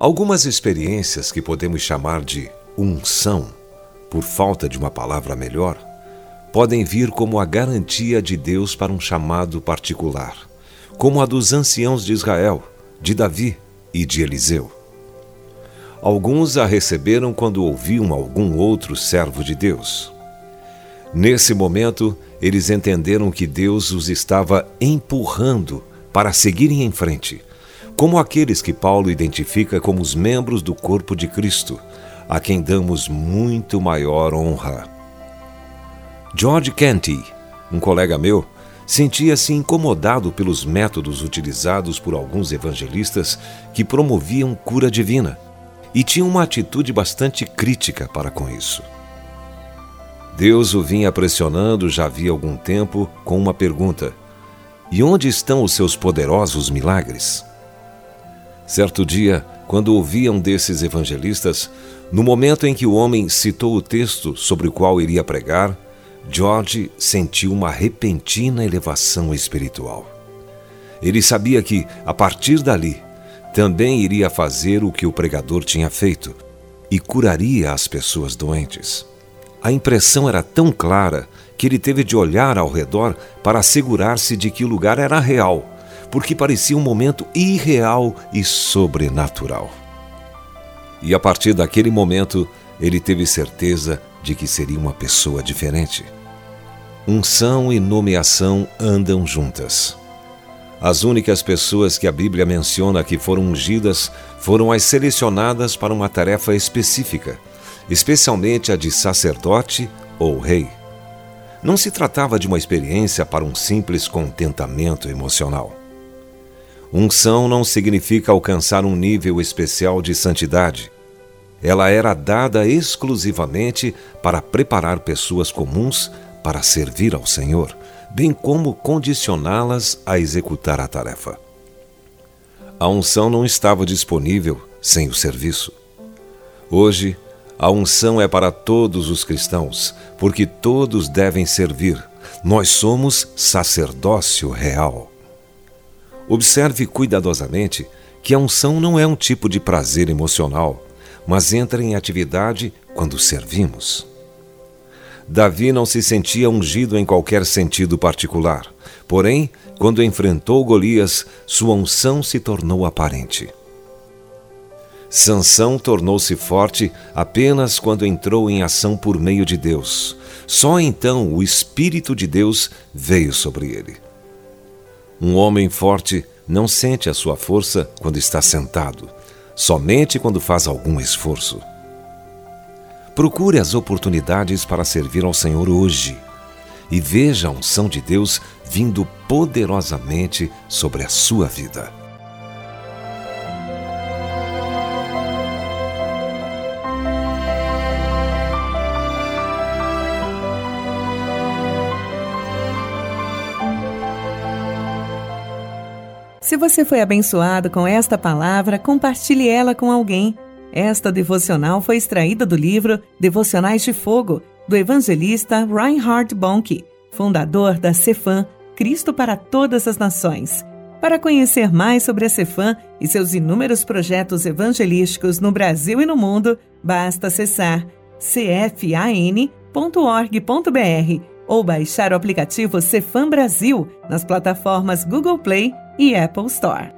Algumas experiências que podemos chamar de unção, por falta de uma palavra melhor, podem vir como a garantia de Deus para um chamado particular, como a dos anciãos de Israel, de Davi e de Eliseu. Alguns a receberam quando ouviam algum outro servo de Deus. Nesse momento, eles entenderam que Deus os estava empurrando para seguirem em frente, como aqueles que Paulo identifica como os membros do corpo de Cristo, a quem damos muito maior honra. George Canty, um colega meu, sentia-se incomodado pelos métodos utilizados por alguns evangelistas que promoviam cura divina e tinha uma atitude bastante crítica para com isso. Deus o vinha pressionando já havia algum tempo com uma pergunta: E onde estão os seus poderosos milagres? Certo dia, quando ouvia um desses evangelistas, no momento em que o homem citou o texto sobre o qual iria pregar, George sentiu uma repentina elevação espiritual. Ele sabia que, a partir dali, também iria fazer o que o pregador tinha feito e curaria as pessoas doentes. A impressão era tão clara que ele teve de olhar ao redor para assegurar-se de que o lugar era real, porque parecia um momento irreal e sobrenatural. E a partir daquele momento, ele teve certeza de que seria uma pessoa diferente. Unção e nomeação andam juntas. As únicas pessoas que a Bíblia menciona que foram ungidas foram as selecionadas para uma tarefa específica, especialmente a de sacerdote ou rei. Não se tratava de uma experiência para um simples contentamento emocional. Unção não significa alcançar um nível especial de santidade. Ela era dada exclusivamente para preparar pessoas comuns para servir ao Senhor bem como condicioná-las a executar a tarefa. A unção não estava disponível sem o serviço. Hoje, a unção é para todos os cristãos, porque todos devem servir. Nós somos sacerdócio real. Observe cuidadosamente que a unção não é um tipo de prazer emocional, mas entra em atividade quando servimos. Davi não se sentia ungido em qualquer sentido particular. Porém, quando enfrentou Golias, sua unção se tornou aparente. Sansão tornou-se forte apenas quando entrou em ação por meio de Deus. Só então o Espírito de Deus veio sobre ele. Um homem forte não sente a sua força quando está sentado, somente quando faz algum esforço. Procure as oportunidades para servir ao Senhor hoje e veja a unção de Deus vindo poderosamente sobre a sua vida. Se você foi abençoado com esta palavra, compartilhe ela com alguém. Esta devocional foi extraída do livro Devocionais de Fogo, do evangelista Reinhard Bonnke, fundador da Cefam, Cristo para Todas as Nações. Para conhecer mais sobre a Cefam e seus inúmeros projetos evangelísticos no Brasil e no mundo, basta acessar cfan.org.br ou baixar o aplicativo Cefam Brasil nas plataformas Google Play e Apple Store.